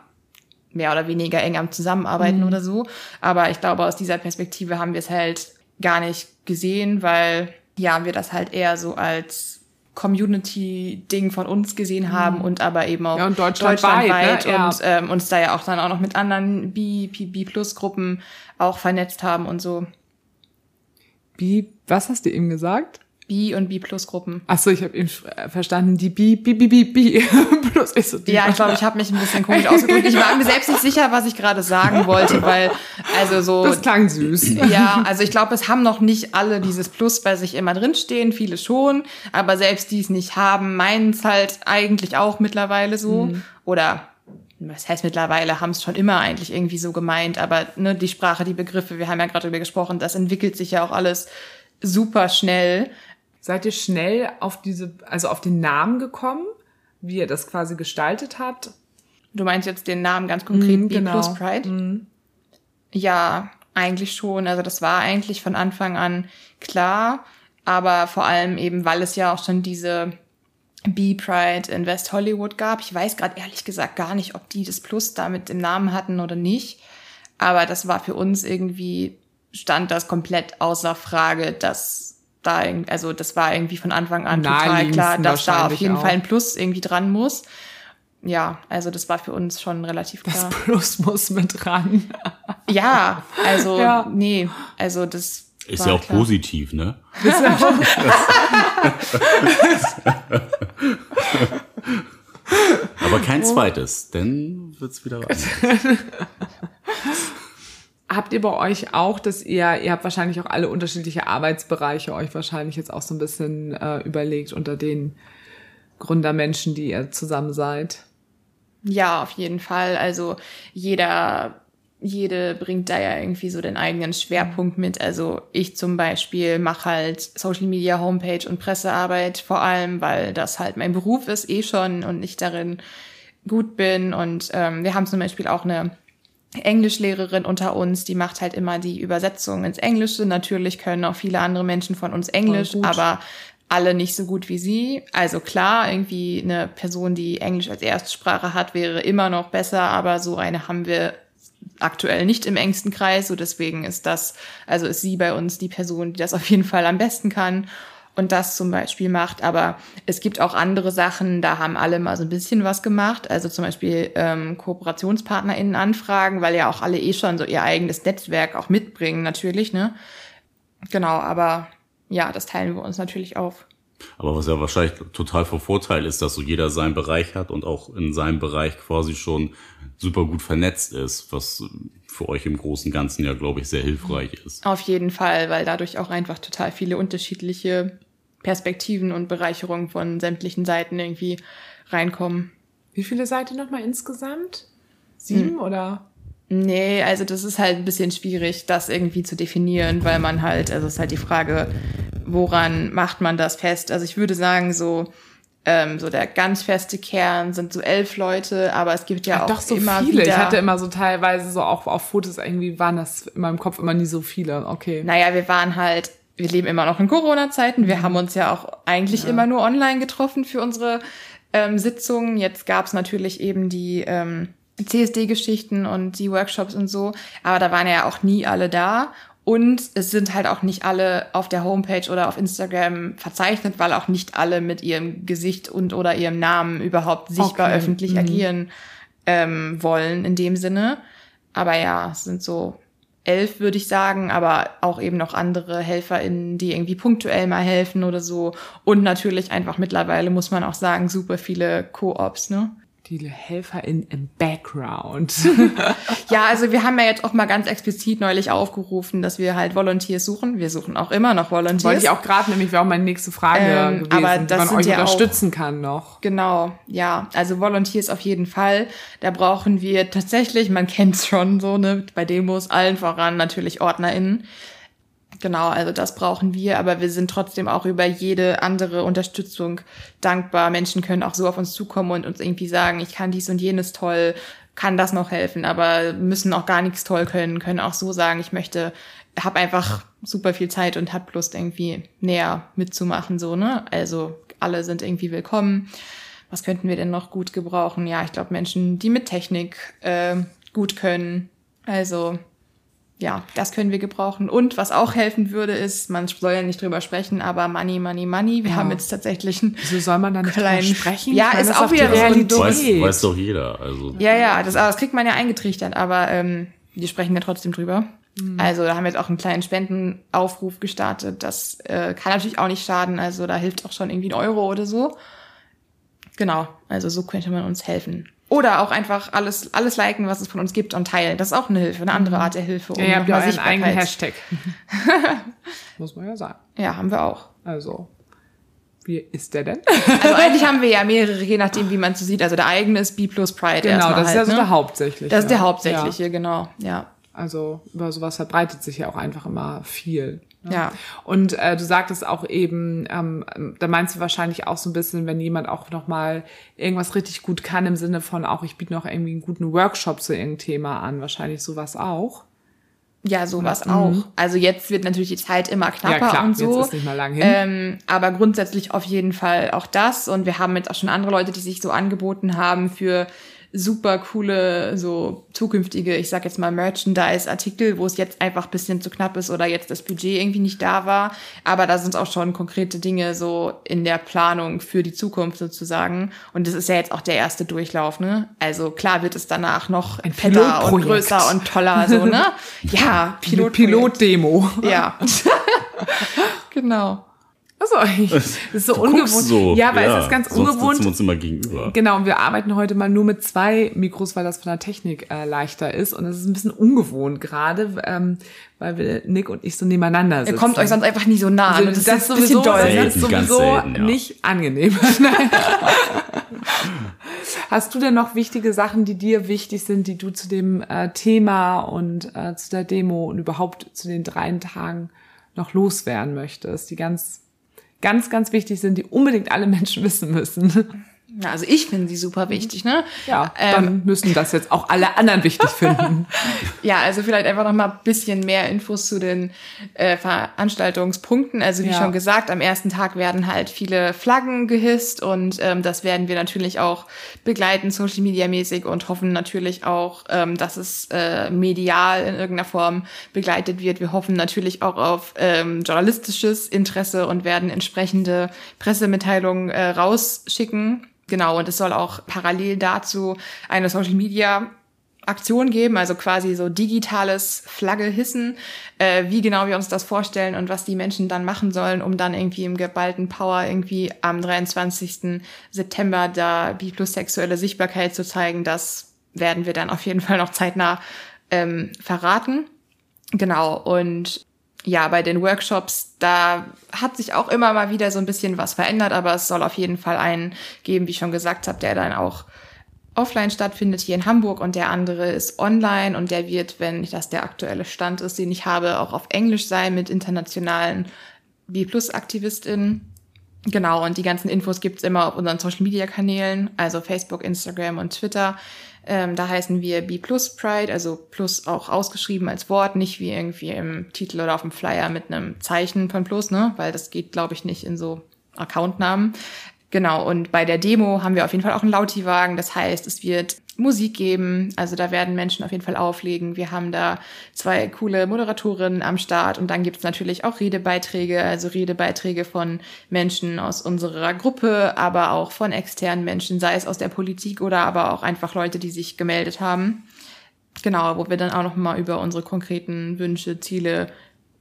mehr oder weniger eng am Zusammenarbeiten oder so. Aber ich glaube, aus dieser Perspektive haben wir es halt gar nicht gesehen, weil ja, wir das halt eher so als Community-Ding von uns gesehen haben und aber eben auch Ja, und deutschlandweit, deutschlandweit ne? Ja. und ähm, uns da ja auch dann auch noch mit anderen B, B, B-Plus-Gruppen auch vernetzt haben und so. B, was hast du eben gesagt? B- und B-Plus-Gruppen. Ach so, ich habe eben äh, verstanden, die B, B, B, B, B. Bloß ich so, die Ja, ich glaube, ich habe mich ein bisschen komisch ausgedrückt. Ich war mir selbst nicht sicher, was ich gerade sagen wollte, weil also so Das klang süß. Ja, also ich glaube, es haben noch nicht alle dieses Plus bei sich immer drinstehen, viele schon, aber selbst die es nicht haben, meinen es halt eigentlich auch mittlerweile so. Oder was heißt mittlerweile, haben es schon immer eigentlich irgendwie so gemeint, aber ne, die Sprache, die Begriffe, wir haben ja gerade darüber gesprochen, das entwickelt sich ja auch alles super schnell. Seid ihr schnell auf diese, also auf den Namen gekommen, wie ihr das quasi gestaltet habt? Du meinst jetzt den Namen ganz konkret, B genau. Plus Pride? Ja, eigentlich schon. Also das war eigentlich von Anfang an klar, aber vor allem eben, weil es ja auch schon diese B-Pride in West Hollywood gab. Ich weiß gerade ehrlich gesagt gar nicht, ob die das Plus da mit im Namen hatten oder nicht. Aber das war für uns irgendwie, stand das komplett außer Frage, dass da, also das war irgendwie von Anfang an total klar, dass da auf jeden auch. Fall ein Plus irgendwie dran muss. Ja, also das war für uns schon relativ Das klar. Plus muss mit dran. Ja, also Ja. nee, also das Ist ja auch klar. positiv, ne? Aber kein zweites, denn wird's wieder anders. Habt ihr bei euch auch, dass ihr, ihr habt wahrscheinlich auch alle unterschiedliche Arbeitsbereiche euch wahrscheinlich jetzt auch so ein bisschen äh, überlegt unter den Gründermenschen, die ihr zusammen seid? Ja, auf jeden Fall. Also jeder, jede bringt da ja irgendwie so den eigenen Schwerpunkt mit. Also ich zum Beispiel mache halt Social Media, Homepage und Pressearbeit vor allem, weil das halt mein Beruf ist eh schon und ich darin gut bin. Und ähm, wir haben zum Beispiel auch eine Englischlehrerin unter uns, die macht halt immer die Übersetzung ins Englische. Natürlich können auch viele andere Menschen von uns Englisch, aber alle nicht so gut wie sie. Also klar, irgendwie eine Person, die Englisch als Erstsprache hat, wäre immer noch besser, aber so eine haben wir aktuell nicht im engsten Kreis. So deswegen ist das, also ist sie bei uns die Person, die das auf jeden Fall am besten kann und das zum Beispiel macht. Aber es gibt auch andere Sachen, da haben alle mal so ein bisschen was gemacht. Also zum Beispiel ähm, KooperationspartnerInnen anfragen, weil ja auch alle eh schon so ihr eigenes Netzwerk auch mitbringen, natürlich, ne? Genau, aber ja, das teilen wir uns natürlich auf. Aber was ja wahrscheinlich total von Vorteil ist, dass so jeder seinen Bereich hat und auch in seinem Bereich quasi schon super gut vernetzt ist, was für euch im Großen und Ganzen ja, glaube ich, sehr hilfreich ist. Auf jeden Fall, weil dadurch auch einfach total viele unterschiedliche Perspektiven und Bereicherungen von sämtlichen Seiten irgendwie reinkommen. Wie viele ihr nochmal insgesamt? Sieben oder? Nee, also das ist halt ein bisschen schwierig, das irgendwie zu definieren, weil man halt, also es ist halt die Frage, woran macht man das fest? Also ich würde sagen, so, ähm, so der ganz feste Kern sind so elf Leute, aber es gibt ja Ach, auch doch so immer viele. wieder. Ich hatte immer so teilweise so auch auf Fotos irgendwie waren das in meinem Kopf immer nie so viele. Okay. Naja, wir waren halt, wir leben immer noch in Corona-Zeiten. Wir haben uns ja auch eigentlich immer nur online getroffen für unsere ähm, Sitzungen. Jetzt gab's natürlich eben die ähm, CSD-Geschichten und die Workshops und so, aber da waren ja auch nie alle da. Und es sind halt auch nicht alle auf der Homepage oder auf Instagram verzeichnet, weil auch nicht alle mit ihrem Gesicht und oder ihrem Namen überhaupt sichtbar Okay, öffentlich agieren ähm, wollen in dem Sinne. Aber ja, es sind so elf, würde ich sagen, aber auch eben noch andere HelferInnen, die irgendwie punktuell mal helfen oder so. Und natürlich einfach mittlerweile, muss man auch sagen, super viele Co-ops, ne? Die HelferInnen im Background. Ja, also wir haben ja jetzt auch mal ganz explizit neulich aufgerufen, dass wir halt Volunteers suchen. Wir suchen auch immer noch Volunteers. Wollte ich auch gerade, nämlich wäre auch meine nächste Frage Ähm, gewesen, aber wie das man sind euch ja auch- unterstützen kann noch. Genau, ja. Also Volunteers auf jeden Fall. Da brauchen wir tatsächlich, man kennt's schon so, ne, bei Demos allen voran natürlich OrdnerInnen. Genau, also das brauchen wir, aber wir sind trotzdem auch über jede andere Unterstützung dankbar. Menschen können auch so auf uns zukommen und uns irgendwie sagen, ich kann dies und jenes toll, kann das noch helfen, aber müssen auch gar nichts toll können, können auch so sagen, ich möchte, habe einfach super viel Zeit und hab Lust irgendwie näher mitzumachen, so, ne? Also alle sind irgendwie willkommen. Was könnten wir denn noch gut gebrauchen? Ja, ich glaube Menschen, die mit Technik äh, gut können. Also ja, das können wir gebrauchen. Und was auch helfen würde, ist, man soll ja nicht drüber sprechen, aber Money, Money, Money. Wir Ja. haben jetzt tatsächlich einen Wieso soll man da nicht drüber kleinen sprechen? Ja, meine, ist das auch wieder so Realität. Weiß, weiß doch jeder. Also Ja, ja, das, das kriegt man ja eingetrichtert, aber ähm, wir sprechen ja trotzdem drüber. Also da haben wir jetzt auch einen kleinen Spendenaufruf gestartet. Das äh, kann natürlich auch nicht schaden. Also da hilft auch schon irgendwie ein Euro oder so. Genau, also so könnte man uns helfen. Oder auch einfach alles, alles liken, was es von uns gibt und teilen. Das ist auch eine Hilfe, eine andere Art der Hilfe. Ja, ihr habt ja euren eigenen Hashtag. Muss man ja sagen. Ja, haben wir auch. Also, wie ist der denn? Also eigentlich haben wir ja mehrere, je nachdem, wie man es so sieht. Also der eigene ist B plus Pride. Genau, das ist ja halt, so ne? der hauptsächliche. Das ist der Ja. hauptsächliche, genau. Ja. Also über sowas verbreitet sich ja auch einfach immer viel. Ne? Ja. Und äh, du sagtest auch eben, ähm, da meinst du wahrscheinlich auch so ein bisschen, wenn jemand auch noch mal irgendwas richtig gut kann im Sinne von auch, ich biete noch irgendwie einen guten Workshop zu irgendeinem Thema an, wahrscheinlich sowas auch. Ja, sowas auch. Also jetzt wird natürlich die Zeit immer knapper Mhm. ja klar, und so. jetzt ist nicht mal lang hin. Ähm, aber grundsätzlich auf jeden Fall auch das. Und wir haben jetzt auch schon andere Leute, die sich so angeboten haben für super coole, so zukünftige, ich sag jetzt mal Merchandise-Artikel, wo es jetzt einfach bisschen zu knapp ist oder jetzt das Budget irgendwie nicht da war. Aber da sind auch schon konkrete Dinge so in der Planung für die Zukunft sozusagen. Und das ist ja jetzt auch der erste Durchlauf, ne? Also klar wird es danach noch Ein fetter und größer und toller, so, ne? Ja, Pilot Pilotdemo. Ja. genau. Also, das ist so du ungewohnt. so. Ja, weil es ist ganz sonst ungewohnt. sitzen wir uns immer gegenüber. Genau, und wir arbeiten heute mal nur mit zwei Mikros, weil das von der Technik äh, leichter ist. Und das ist ein bisschen ungewohnt gerade, ähm, weil wir, Nick und ich so nebeneinander Ihr sitzen. kommt euch sonst einfach nie so nah. also, das, das, ist ist ein bisschen sowieso, doll. das Ne? ist Selten, sowieso selten, ja. nicht angenehm. Hast du denn noch wichtige Sachen, die dir wichtig sind, die du zu dem äh, Thema und äh, zu der Demo und überhaupt zu den drei Tagen noch loswerden möchtest, die ganz, ganz, ganz wichtig sind, die unbedingt alle Menschen wissen müssen? Ja, also ich finde sie super wichtig, ne? Ja, Ähm, dann müssen das jetzt auch alle anderen wichtig finden. Ja, also vielleicht einfach noch mal ein bisschen mehr Infos zu den äh, Veranstaltungspunkten. Also wie Ja. schon gesagt, am ersten Tag werden halt viele Flaggen gehisst und ähm, das werden wir natürlich auch begleiten, Social Media mäßig und hoffen natürlich auch, ähm, dass es äh, medial in irgendeiner Form begleitet wird. Wir hoffen natürlich auch auf ähm, journalistisches Interesse und werden entsprechende Pressemitteilungen äh, rausschicken. Genau, und es soll auch parallel dazu eine Social Media Aktion geben, also quasi so digitales Flagge hissen, äh, wie genau wir uns das vorstellen und was die Menschen dann machen sollen, um dann irgendwie im geballten Power irgendwie am 23. September da bi plus sexuelle Sichtbarkeit zu zeigen, das werden wir dann auf jeden Fall noch zeitnah ähm, verraten. Genau, und ja, bei den Workshops, da hat sich auch immer mal wieder so ein bisschen was verändert, aber es soll auf jeden Fall einen geben, wie ich schon gesagt habe, der dann auch offline stattfindet hier in Hamburg und der andere ist online und der wird, wenn das der aktuelle Stand ist, den ich habe, auch auf Englisch sein mit internationalen B-Plus-AktivistInnen. Genau, und die ganzen Infos gibt's immer auf unseren Social-Media-Kanälen, also Facebook, Instagram und Twitter. Ähm, da heißen wir B Plus Pride, also Plus auch ausgeschrieben als Wort, nicht wie irgendwie im Titel oder auf dem Flyer mit einem Zeichen von Plus, ne? Weil das geht, glaube ich, nicht in so Accountnamen. Genau, und bei der Demo haben wir auf jeden Fall auch einen Lauti-Wagen. Das heißt, es wird Musik geben. Also da werden Menschen auf jeden Fall auflegen. Wir haben da zwei coole Moderatorinnen am Start und dann gibt's natürlich auch Redebeiträge, also Redebeiträge von Menschen aus unserer Gruppe, aber auch von externen Menschen, sei es aus der Politik oder aber auch einfach Leute, die sich gemeldet haben. Genau, wo wir dann auch noch mal über unsere konkreten Wünsche, Ziele,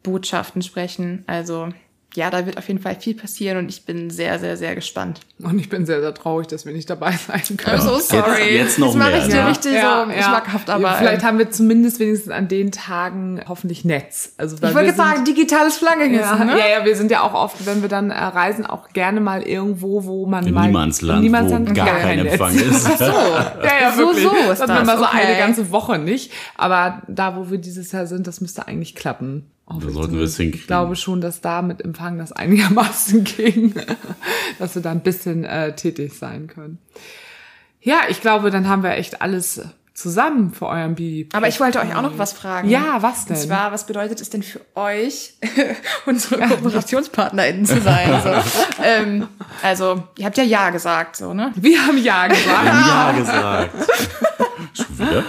Botschaften sprechen. Also ja, da wird auf jeden Fall viel passieren und ich bin sehr, sehr, sehr gespannt. Und ich bin sehr, sehr traurig, dass wir nicht dabei sein können. I'm so sorry. Jetzt- jetzt noch das mache ich dir ja. richtig so schmackhaft, aber Vielleicht ähm, haben wir zumindest wenigstens an den Tagen hoffentlich Netz. Also, weil ich wollte sagen, digitales Flagge Ja, ne? ja, ja, wir sind ja auch oft, wenn wir dann äh, reisen, auch gerne mal irgendwo, wo man mal Niemandsland, in Niemandsland wo gar gar kein Netz. Empfang ist. Ach so. Ja, ja, So, wirklich. so ist das hatten wir das, mal so okay. eine ganze Woche nicht. Aber da, wo wir dieses Jahr sind, das müsste eigentlich klappen. Da sollten wir es hinkriegen. Ich glaube schon, dass da mit Empfang das einigermaßen ging, dass wir da ein bisschen äh, tätig sein können. Ja, ich glaube, dann haben wir echt alles zusammen für euren Bi. Aber ich wollte euch auch noch was fragen. Ja, was denn? Und zwar, was bedeutet es denn für euch, unsere KooperationspartnerInnen zu sein? So, ähm, also, ihr habt ja Ja gesagt, so, ne? Wir haben Ja gesagt. Ja gesagt. Schon wieder?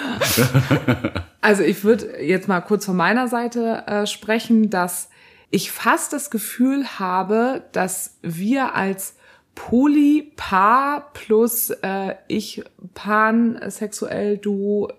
Also ich würde jetzt mal kurz von meiner Seite äh, sprechen, dass ich fast das Gefühl habe, dass wir als Polypaar plus äh, ich pansexuell Duo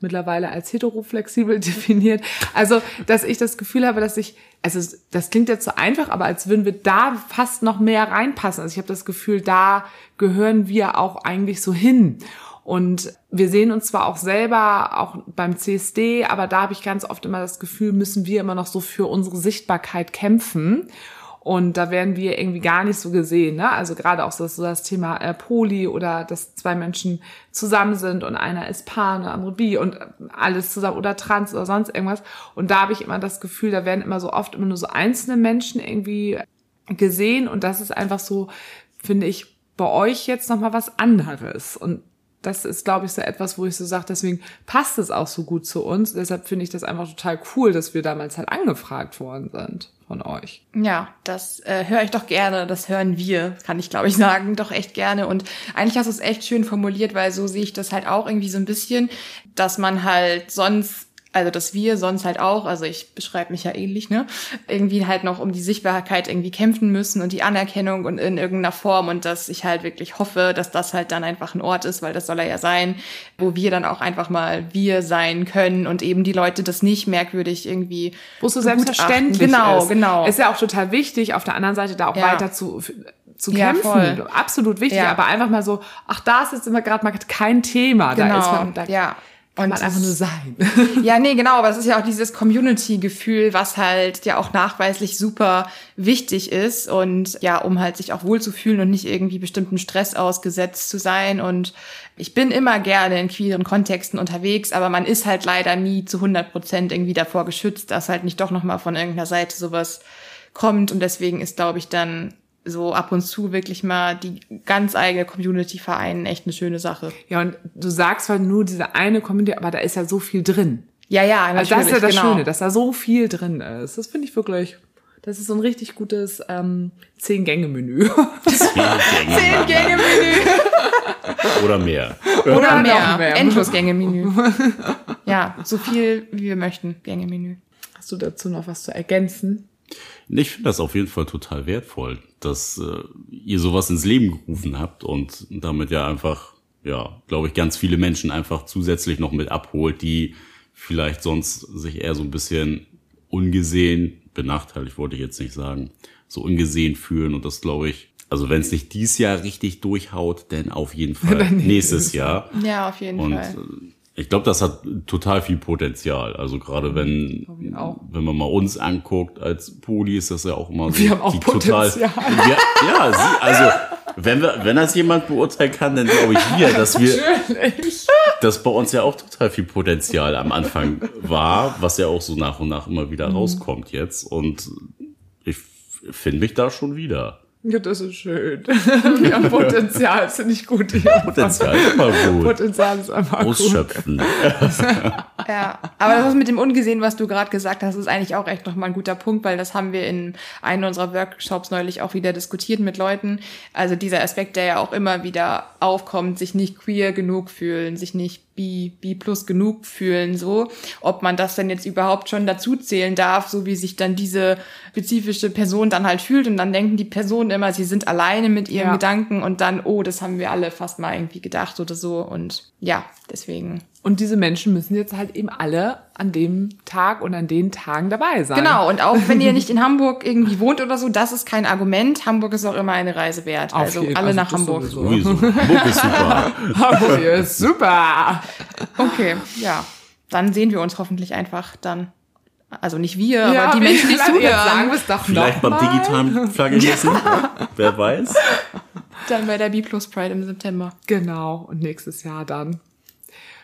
mittlerweile als heteroflexibel definiert. Also, dass ich das Gefühl habe, dass ich, also das klingt jetzt so einfach, aber als würden wir da fast noch mehr reinpassen. Also ich habe das Gefühl, da gehören wir auch eigentlich so hin. Und wir sehen uns zwar auch selber, auch beim CSD, aber da habe ich ganz oft immer das Gefühl, müssen wir immer noch so für unsere Sichtbarkeit kämpfen. Und da werden wir irgendwie gar nicht so gesehen. Ne? Also gerade auch so das, Thema äh, Poli oder dass zwei Menschen zusammen sind und einer ist Pan der andere Bi und alles zusammen oder Trans oder sonst irgendwas. Und da habe ich immer das Gefühl, da werden immer so oft immer nur so einzelne Menschen irgendwie gesehen. Und das ist einfach so, finde ich, bei euch jetzt nochmal was anderes. Und das ist, glaube ich, so etwas, wo ich so sage, deswegen passt es auch so gut zu uns. Deshalb finde ich das einfach total cool, dass wir damals halt angefragt worden sind von euch. Ja, das äh, höre ich doch gerne. Das hören wir, kann ich glaube ich sagen, doch echt gerne. Und eigentlich hast du es echt schön formuliert, weil so sehe ich das halt auch irgendwie so ein bisschen, dass man halt sonst also dass wir sonst halt auch, also ich beschreibe mich ja ähnlich, ne, irgendwie halt noch um die Sichtbarkeit irgendwie kämpfen müssen und die Anerkennung und in irgendeiner Form und dass ich halt wirklich hoffe, dass das halt dann einfach ein Ort ist, weil das soll er ja sein, wo wir dann auch einfach mal wir sein können und eben die Leute das nicht merkwürdig irgendwie wo es so selbstverständlich genau, ist. Genau, genau. Ist ja auch total wichtig, auf der anderen Seite da auch ja. weiter zu zu kämpfen, ja, absolut wichtig, ja. aber einfach mal so, ach, da ist jetzt immer gerade mal kein Thema, genau. da ist man, da ja. Kann man einfach nur sein. Ja, nee, genau, aber es ist ja auch dieses Community-Gefühl, was halt ja auch nachweislich super wichtig ist und ja, um halt sich auch wohlzufühlen und nicht irgendwie bestimmten Stress ausgesetzt zu sein. Und ich bin immer gerne in queeren Kontexten unterwegs, aber man ist halt leider nie zu 100 Prozent irgendwie davor geschützt, dass halt nicht doch nochmal von irgendeiner Seite sowas kommt. Und deswegen ist, glaube ich, dann so ab und zu wirklich mal die ganz eigene Community vereinen, echt eine schöne Sache. Ja, und du sagst halt nur diese eine Community, aber da ist ja so viel drin. Ja, ja, natürlich. Also das ist ja das genau. Schöne, dass da so viel drin ist. Das finde ich wirklich, das ist so ein richtig gutes ähm, Zehn-Gänge-Menü. Zehn-Gänge-Menü. Oder mehr. Oder, Oder mehr. noch mehr. Endlos-Gänge-Menü. ja, so viel, wie wir möchten, Gänge-Menü. Hast du dazu noch was zu ergänzen? Ich finde das auf jeden Fall total wertvoll, dass äh, ihr sowas ins Leben gerufen habt und damit ja einfach, ja, glaube ich, ganz viele Menschen einfach zusätzlich noch mit abholt, die vielleicht sonst sich eher so ein bisschen ungesehen, benachteiligt wollte ich jetzt nicht sagen, so ungesehen fühlen und das glaube ich, also wenn es nicht dieses Jahr richtig durchhaut, dann auf jeden Fall nächstes Jahr. Ja, auf jeden Und Fall. äh, ich glaube, das hat total viel Potenzial. Also gerade wenn, ich auch. wenn man mal uns anguckt als Poli, ist das ja auch immer so. Wir haben auch Potenzial. ja, ja sie, also wenn wir, wenn das jemand beurteilen kann, dann glaube ich wir, dass wir, Natürlich. dass bei uns ja auch total viel Potenzial am Anfang war, was ja auch so nach und nach immer wieder rauskommt jetzt. Und ich finde mich da schon wieder. Ja, das ist schön. Wir haben Potenzial, das finde ich gut. hier. Potenzial ist immer gut. Potenzial ist einfach gut. Ausschöpfen. Ja, aber das mit dem Ungesehen, was du gerade gesagt hast, ist eigentlich auch echt nochmal ein guter Punkt, weil das haben wir in einem unserer Workshops neulich auch wieder diskutiert mit Leuten. Also dieser Aspekt, der ja auch immer wieder aufkommt, sich nicht queer genug fühlen, sich nicht bi, bi plus genug fühlen, so. Ob man das denn jetzt überhaupt schon dazu zählen darf, so wie sich dann diese spezifische Person dann halt fühlt und dann denken die Personen immer, sie sind alleine mit ihren Ja. Gedanken und dann, oh, das haben wir alle fast mal irgendwie gedacht oder so und ja, deswegen. Und diese Menschen müssen jetzt halt eben alle an dem Tag und an den Tagen dabei sein. Genau, und auch wenn ihr nicht in Hamburg irgendwie wohnt oder so, das ist kein Argument. Hamburg ist auch immer eine Reise wert. Auf also jeden- alle also nach Hamburg. sowieso. Sowieso. Hamburg ist super. Hamburg ist super. Okay, ja. Dann sehen wir uns hoffentlich einfach dann. Also nicht wir, Ja, aber die Menschen, die zuhören. wir es doch Vielleicht beim digitalen Flaggenmessen. Wer weiß. Dann bei der B Plus Pride im September. Genau, und nächstes Jahr dann.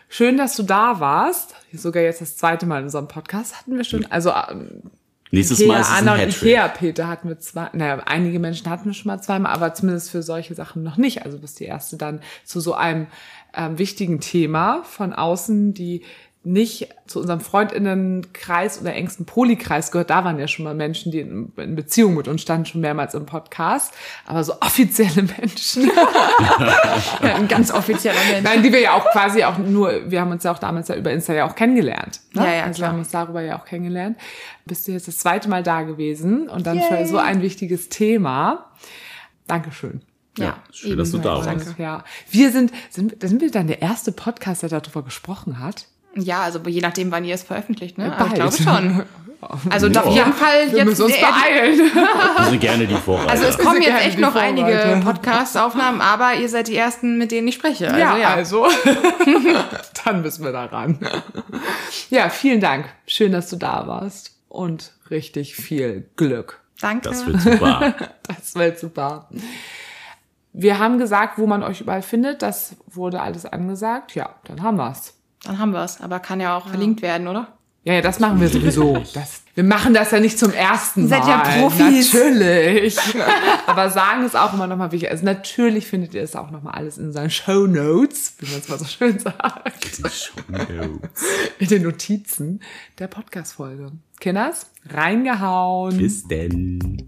Schön, dass du da warst. Sogar jetzt das zweite Mal in unserem Podcast hatten wir schon. Also ähm, Nächstes Ikea, Mal ist es Anna ein und. Ikea Peter hatten wir zwei, naja, einige Menschen hatten wir schon mal zweimal, aber zumindest für solche Sachen noch nicht. Also bist die erste dann zu so einem ähm, wichtigen Thema von außen, die nicht zu unserem Freundinnenkreis oder engsten Polykreis gehört. Da waren ja schon mal Menschen, die in, in Beziehung mit uns standen, schon mehrmals im Podcast. Aber so offizielle Menschen, Ja, ein ganz offizieller Mensch. nein, die wir ja auch quasi auch nur, wir haben uns ja auch damals ja über Insta ja auch kennengelernt. Ne? Ja, ja, also klar. wir haben uns darüber ja auch kennengelernt. Bist du jetzt das zweite Mal da gewesen und dann Yay. für so ein wichtiges Thema. Dankeschön. Ja, schön, dass du da warst. Danke. Ja, wir sind, sind, sind wir dann der erste Podcast, der darüber gesprochen hat? Ja, also je nachdem, wann ihr es veröffentlicht, ne? Ja, Aber ich glaube bald. schon. Also Ja. auf jeden Fall Wir jetzt müssen uns beeilen. Wir sind gerne die Vorreiter. Also es kommen jetzt echt noch einige. Podcast-Aufnahmen, aber ihr seid die ersten, mit denen ich spreche. Also, ja, ja. also dann müssen wir da ran. Ja, vielen Dank. Schön, dass du da warst und richtig viel Glück. Danke. das wird super. Das wird super. Wir haben gesagt, wo man euch überall findet. Das wurde alles angesagt. Ja, dann haben wir's. Dann haben wir es. Aber kann ja auch verlinkt werden, oder? Ja, ja, das machen wir sowieso. Das, wir machen das ja nicht zum ersten Mal. Seid ja Profis. Natürlich. Aber sagen ist auch immer nochmal wichtig. Also natürlich findet ihr es auch nochmal alles in seinen Show Notes, wie man es mal so schön sagt. In den Notizen der Podcast-Folge. Kinders, reingehauen. Bis denn.